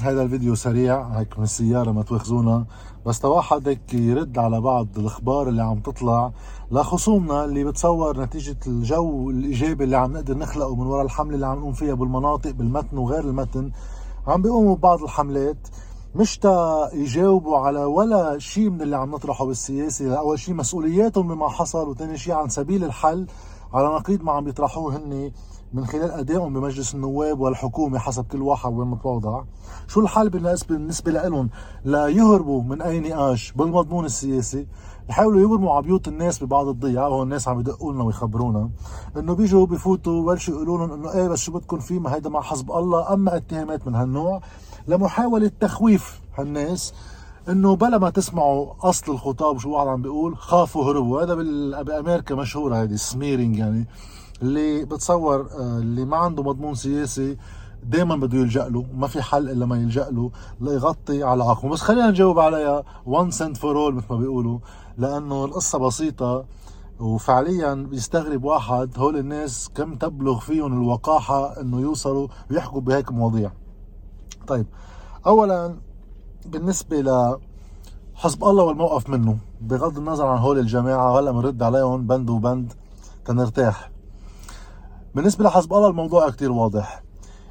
هذا الفيديو سريع هيك من السيارة ما تواخذونا. بس واحد هيك يرد على بعض الأخبار اللي عم تطلع لخصومنا اللي بتصور نتيجة الجو الإيجابي اللي عم نقدر نخلقه من وراء الحملة اللي عم نقوم فيها بالمناطق بالمتن وغير المتن. عم بيقوموا ببعض الحملات. مش تا يجاوبوا على ولا شيء من اللي عم نطرحه بالسياسة. أول شيء مسؤولياتهم بما حصل وثاني شيء عن سبيل الحل. على نقيض ما عم يطرحوه هن من خلال أدائهم بمجلس النواب والحكومة حسب كل واحد وين متواضع. شو الحل بالنسبة لهم ليهربوا من أي نقاش بالمضمون السياسي. يحاولوا يبرموا على بيوت الناس ببعض الضيعة وهو الناس عم يدقوا لنا ويخبرونا. إنه بيجوا بفوتوا بلشوا يقولوا لهم إنه إيه بس شو بدكم فيه؟ ما هيدا مع حزب الله. أما اتهامات من هالنوع لمحاولة تخويف هالناس إنه بلا ما تسمعوا أصل الخطاب شو واحد عم بيقول خافوا هربوا هذا بأمريكا مشهورة هذه smearing يعني. اللي بتصور آه، اللي ما عنده مضمون سياسي دائما بده يلجأ له ما في حل إلا ما يلجأ له ليغطي على عقمه بس خلينا نجاوب عليها. once and for all مثل ما بيقولوا. لأنه القصة بسيطة وفعليا بيستغرب واحد. هول الناس كم تبلغ فيهم الوقاحة إنه يوصلوا ويحكوا بهيك مواضيع. طيب اولا بالنسبة ل حزب الله والموقف منه. بغض النظر عن هول الجماعة هلأ بنرد عليهم بند وبند تنرتاح. بالنسبة لحزب الله الموضوع كتير واضح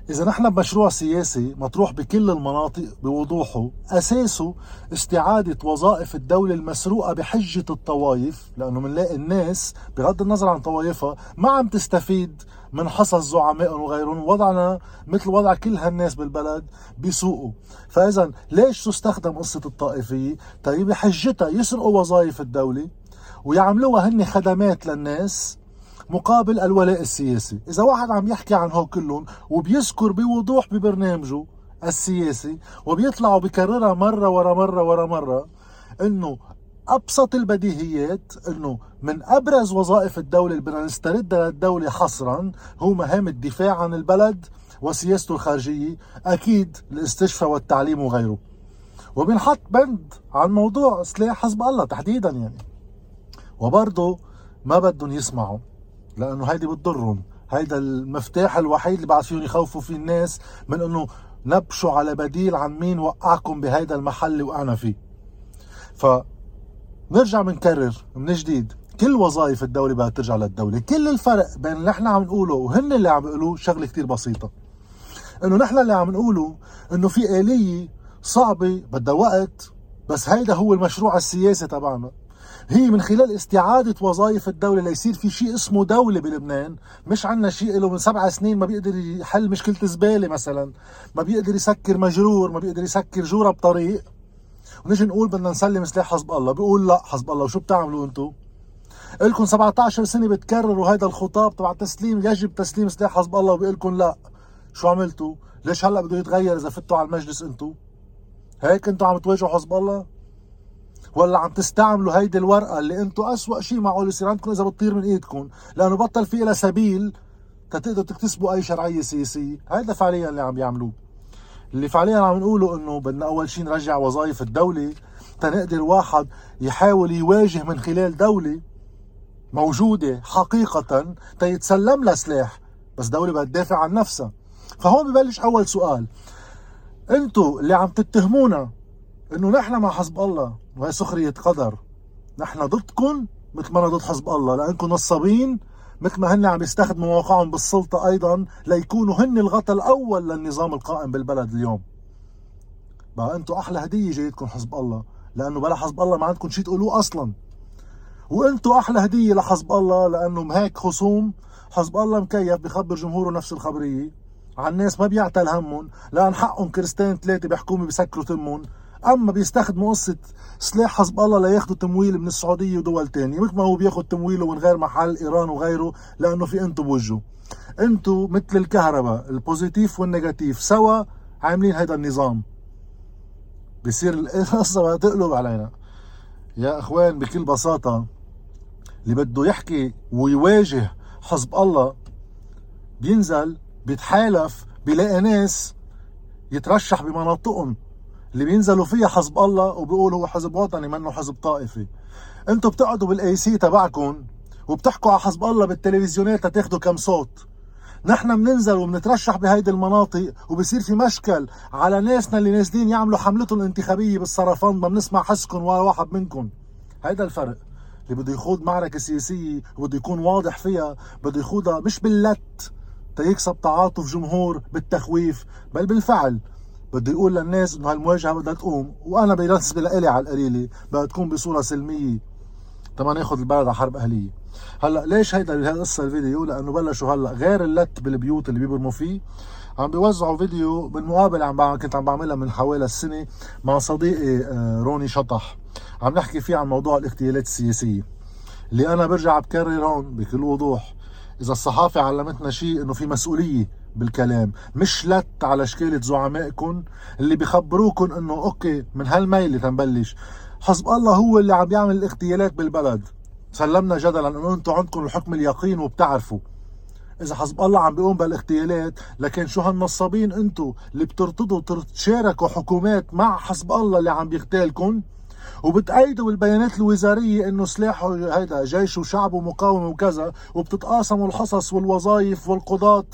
إذا نحن بمشروع سياسي مطروح بكل المناطق بوضوحه أساسه استعادة وظائف الدولة المسروقة بحجة الطوائف لأنه بنلاقي الناس بغض النظر عن طوائفها ما عم تستفيد من حصص زعمائهم وغيرهم وضعنا مثل وضع كل هالناس بالبلد بسوقه فإذا ليش تستخدم قصة الطائفية؟ طيب بحجتها يسرقوا وظائف الدولة ويعملوها هن خدمات للناس مقابل الولاء السياسي. إذا واحد عم يحكي عن هو كلهم وبيذكر بوضوح ببرنامجه السياسي وبيطلع وبيكررها مرة ورا مرة ورا مرة إنه أبسط البديهيات إنه من أبرز وظائف الدولة اللي بدنا نستردها للدولة حصرا هو مهام الدفاع عن البلد وسياسته الخارجية أكيد الاستشفاء والتعليم وغيره. وبنحط بند عن موضوع سلاح حزب الله تحديدا يعني. وبرضه ما بدهم يسمعوا. لأنه هيدي بتضرهم. هيدا المفتاح الوحيد اللي بعد فيهم يخوفوا فيه الناس من إنه نبشوا على بديل عن مين وقعكم بهيدا المحل اللي وقعنا فيه. ف نرجع بنكرر من جديد. كل وظائف الدولة بدها ترجع للدولة. كل الفرق بين اللي إحنا عم نقوله وهن اللي عم يقولوه شغلة كتير بسيطة. إنه نحن اللي عم نقوله إنه في آلية صعبة بدها وقت بس هيدا هو المشروع السياسي تبعنا. هي من خلال استعادة وظائف الدولة ليصير في شيء اسمه دولة بلبنان. مش عنا شيء له من سبع سنين ما بيقدر يحل مشكلة زبالة مثلا. ما بيقدر يسكر مجرور ما بيقدر يسكر جورة بطريق. ونجي نقول بدنا نسلم سلاح حزب الله. بيقول لا حزب الله وشو بتعملوا أنتم لكم 17 سنة بتكرروا هذا الخطاب تبع تسليم يجب تسليم سلاح حزب الله. وبيقول لكم لا. شو عملتوا؟ ليش هلأ بده يتغير إذا فتوا على المجلس أنتم هيك أنتم عم تواجهوا حزب الله؟ ولا عم تستعملوا هيدي الورقة اللي أنتم اسوء شيء معقول يصير عندكم إذا بتطير من إيدكم لأنه بطل في لها سبيل تقدروا تكتسبوا أي شرعية سياسية. هذا فعليا اللي عم يعملوه. اللي فعليا عم نقوله إنه بدنا أول شيء نرجع وظائف الدولة تنقدر واحد يحاول يواجه من خلال دولة موجودة حقيقة تيتسلم لها سلاح. بس دولة بدها تدافع عن نفسها. فهون ببلش أول سؤال. انتو اللي عم تتهمونا إنه نحن مع حزب الله وهي سخرية قدر. نحن ضدكم مثل ما أنا ضد حزب الله لأنكم نصابين مثل ما هن عم يستخدموا مواقعهم بالسلطة أيضا ليكونوا هن الغطاء الأول للنظام القائم بالبلد اليوم. بقى أنتم أحلى هدية جايتكم حزب الله لأنه بلا حزب الله ما عندكم شيء تقولوه أصلا. وأنتم أحلى هدية لحزب الله لأنه هيك خصوم حزب الله مكيف بخبر جمهوره نفس الخبرية. عن الناس ما بيعتل همهم لأن حقهم كريستين ثلاثة بحكومة بسكروا تمهم. أما بيستخدموا قصه سلاح حزب الله لياخذوا تمويل من السعودية ودول تانية مثل ما هو بياخذ تمويله من غير محل إيران وغيره لأنه في أنتم بوجهه. أنتم مثل الكهرباء البوزيتيف والنيجاتيف سوا عاملين هذا النظام. بصير القصة تقلب علينا. يا إخوان بكل بساطة اللي بده يحكي ويواجه حزب الله بينزل بيتحالف بيلاقي ناس يترشح بمناطقهم. اللي بينزلوا فيها حزب الله وبيقولوا هو حزب وطني منه حزب طائفي. أنتوا بتقعدوا بال AC تبعكم وبتحكوا على حزب الله بالتلفزيونات تاخذوا كم صوت. نحن بننزل وبنترشح بهيدي المناطق وبصير في مشكل على ناسنا اللي نازلين يعملوا حملتهم الانتخابية بالصرفان ما بنسمع حسكم ولا واحد منكم. هيدا الفرق. اللي بده يخوض معركة سياسية وبده يكون واضح فيها بده يخوضها مش باللت. تيكسب تعاطف جمهور بالتخويف بل بالفعل. بده يقول للناس إنه هالمواجهة بدها تقوم. وأنا بالنسبة لإلي على القليلة بدها تكون بصورة سلمية. تما ناخذ البلد على حرب أهلية. هلأ ليش هيدا القصة الفيديو؟ لأنه بلشوا هلأ غير اللت بالبيوت اللي بيبرموا فيه. عم بيوزعوا فيديو من مقابله عم بعمل كنت عم بعملها من حوالي السنة مع صديقي آه، روني شطح. عم نحكي فيه عن موضوع الاغتيالات السياسية. اللي أنا برجع بكرر هون بكل وضوح. إذا الصحافة علمتنا شيء إنه في مسؤولية بالكلام. مش لت على شكالة زعمائكم اللي بيخبروكم إنه أوكي من هالميلة تنبلش. حسب الله هو اللي عم يعمل الاغتيالات بالبلد. سلمنا جدلا إنه أنتم عندكم الحكم اليقين وبتعرفوا. إذا حسب الله عم بيقوم بالاغتيالات لكن شو هالنصابين أنتم اللي بترتضوا تشاركوا حكومات مع حسب الله اللي عم بيغتالكم وبتأيدوا بالبيانات الوزارية إنه سلاحه هيدا جيش وشعب ومقاومة وكذا وبتتقاسموا الحصص والوظائف والقضاة.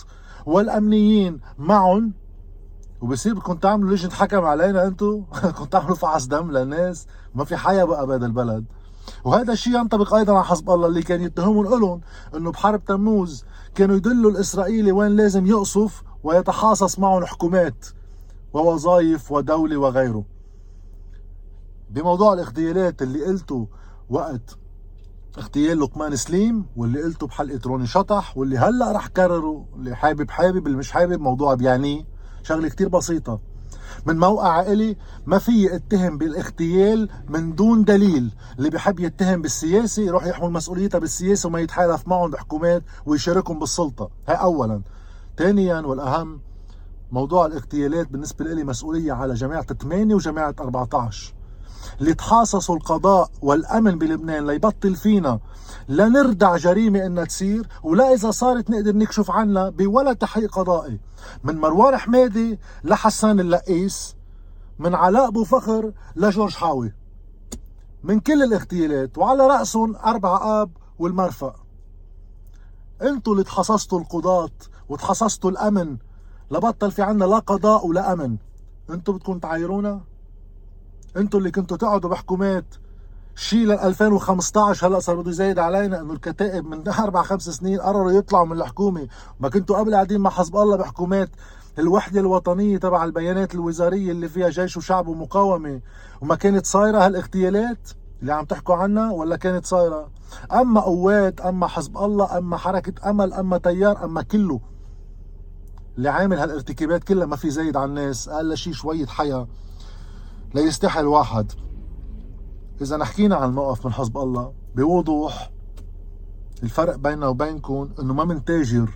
والأمنيين معهم وبصير بدكم تعملوا لجنة حكم علينا أنتم بدكم تعملوا فحص دم للناس. ما في حياة بقى بهذا البلد. وهذا الشيء ينطبق أيضا على حزب الله اللي كان يتهمون لهم إنه بحرب تموز كانوا يدلوا الإسرائيلي وين لازم يقصف ويتحاصص معهم حكومات ووظائف ودولة وغيره. بموضوع الاغتيالات اللي قلته وقت اغتيال لقمان سليم واللي قلته بحلقة روني شطح واللي هلأ رح كرره اللي حابب حابب اللي مش حابب موضوع بيعنيه شغلة كتير بسيطة. من موقع إلي ما في اتهم بالاغتيال من دون دليل. اللي بيحب يتهم بالسياسة يروح يحمل مسؤوليته بالسياسة وما يتحالف معهم بحكومات ويشاركهم بالسلطة. هاي أولا. ثانيا والأهم موضوع الاغتيالات بالنسبة لي مسؤولية على جماعة 8 وجماعة 14 اللي تحاصصوا القضاء والأمن بلبنان ليبطل فينا. لا نردع جريمة إنها تصير ولا إذا صارت نقدر نكشف عنها بولا تحقيق قضائي. من مروان حمادي لحسان اللقيس من علاء أبو فخر لجورج حاوي. من كل الاغتيالات وعلى رأسهم أربع آب والمرفق أنتوا اللي تحصصتوا القضاة وتحصصتوا الأمن لبطل في عنا لا قضاء ولا أمن. أنتوا بدكم تعايرونا أنتوا اللي كنتوا تقعدوا بحكومات شيء لل 2015 هلا صار بده يزايد علينا إنه الكتائب من أربع خمس سنين قرروا يطلعوا من الحكومة. ما كنتوا قبل قاعدين مع حزب الله بحكومات الوحدة الوطنية تبع البيانات الوزارية اللي فيها جيش وشعب ومقاومة. وما كانت صايرة هالاغتيالات اللي عم تحكوا عنها ولا كانت صايرة؟ أما قوات أما حزب الله أما حركة أمل أما تيار أما كله اللي عامل هالارتكابات كلها ما في زايد على الناس. أقل شيء شوية حياة. لا يستحي الواحد. إذا نحكينا عن الموقف من حزب الله بوضوح الفرق بيننا وبينكم إنه ما منتاجر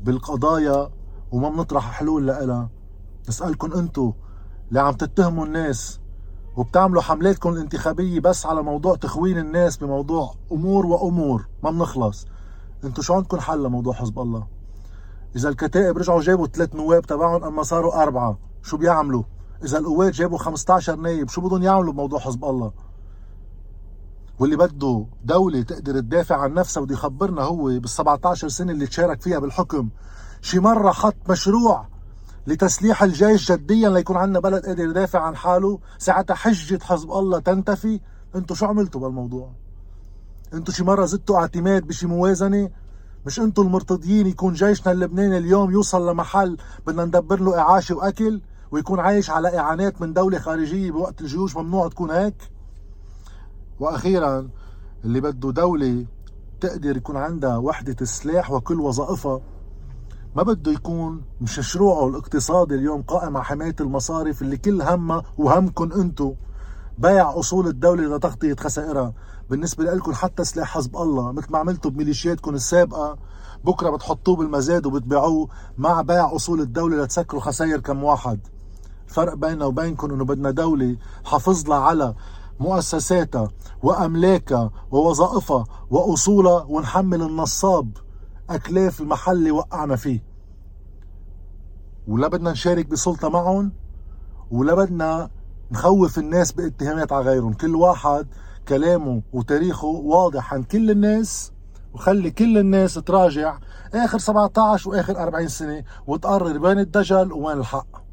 بالقضايا وما بنطرح حلول لها نسألكم أنتو اللي عم تتهموا الناس وبتعملوا حملاتكم الانتخابية بس على موضوع تخوين الناس بموضوع أمور وأمور ما بنخلص أنتو شو عندكم حل لموضوع حزب الله؟ إذا الكتائب رجعوا جابوا ثلاث نواب تبعهم أما صاروا أربعة شو بيعملوا؟ إذا القوات جابوا 15 نايب شو بدهم يعملوا بموضوع حزب الله؟ واللي بده دولة تقدر تدافع عن نفسها بده يخبرنا هو بال 17 سنة اللي تشارك فيها بالحكم شي مرة حط مشروع لتسليح الجيش جديا ليكون عندنا بلد قادر يدافع عن حاله ساعتها حجة حزب الله تنتفي. انتو شو عملتوا بالموضوع؟ انتو شي مرة زدتوا اعتماد بشي موازنة؟ مش انتو المرتضيين يكون جيشنا اللبناني اليوم يوصل لمحل بدنا ندبر له اعاشة واكل؟ ويكون عايش على إعانات من دولة خارجية بوقت الجيوش ممنوع تكون هيك؟ وأخيرا اللي بده دولة تقدر يكون عندها وحدة السلاح وكل وظائفها ما بده يكون مشروعه الاقتصادي اليوم قائم على حماية المصارف اللي كل همها وهمكم انتو. بيع أصول الدولة لتغطية خسائرها. بالنسبة لكم حتى سلاح حزب الله مثل ما عملتوا بميليشياتكم السابقة بكرة بتحطوه بالمزاد وبتبيعوه مع بيع أصول الدولة لتسكروا خسائر كم واحد. الفرق بيننا وبينكم إنه بدنا دولة حافظ على مؤسساتها وأملاكها ووظائفها وأصولها ونحمل النصاب. أكلاف المحل اللي وقعنا فيه. ولا بدنا نشارك بسلطة معهم ولا بدنا نخوف الناس باتهامات على غيرهم. كل واحد كلامه وتاريخه واضح عن كل الناس وخلي كل الناس تراجع آخر 17 وآخر 40 سنة وتقرر وين الدجل ووين الحق.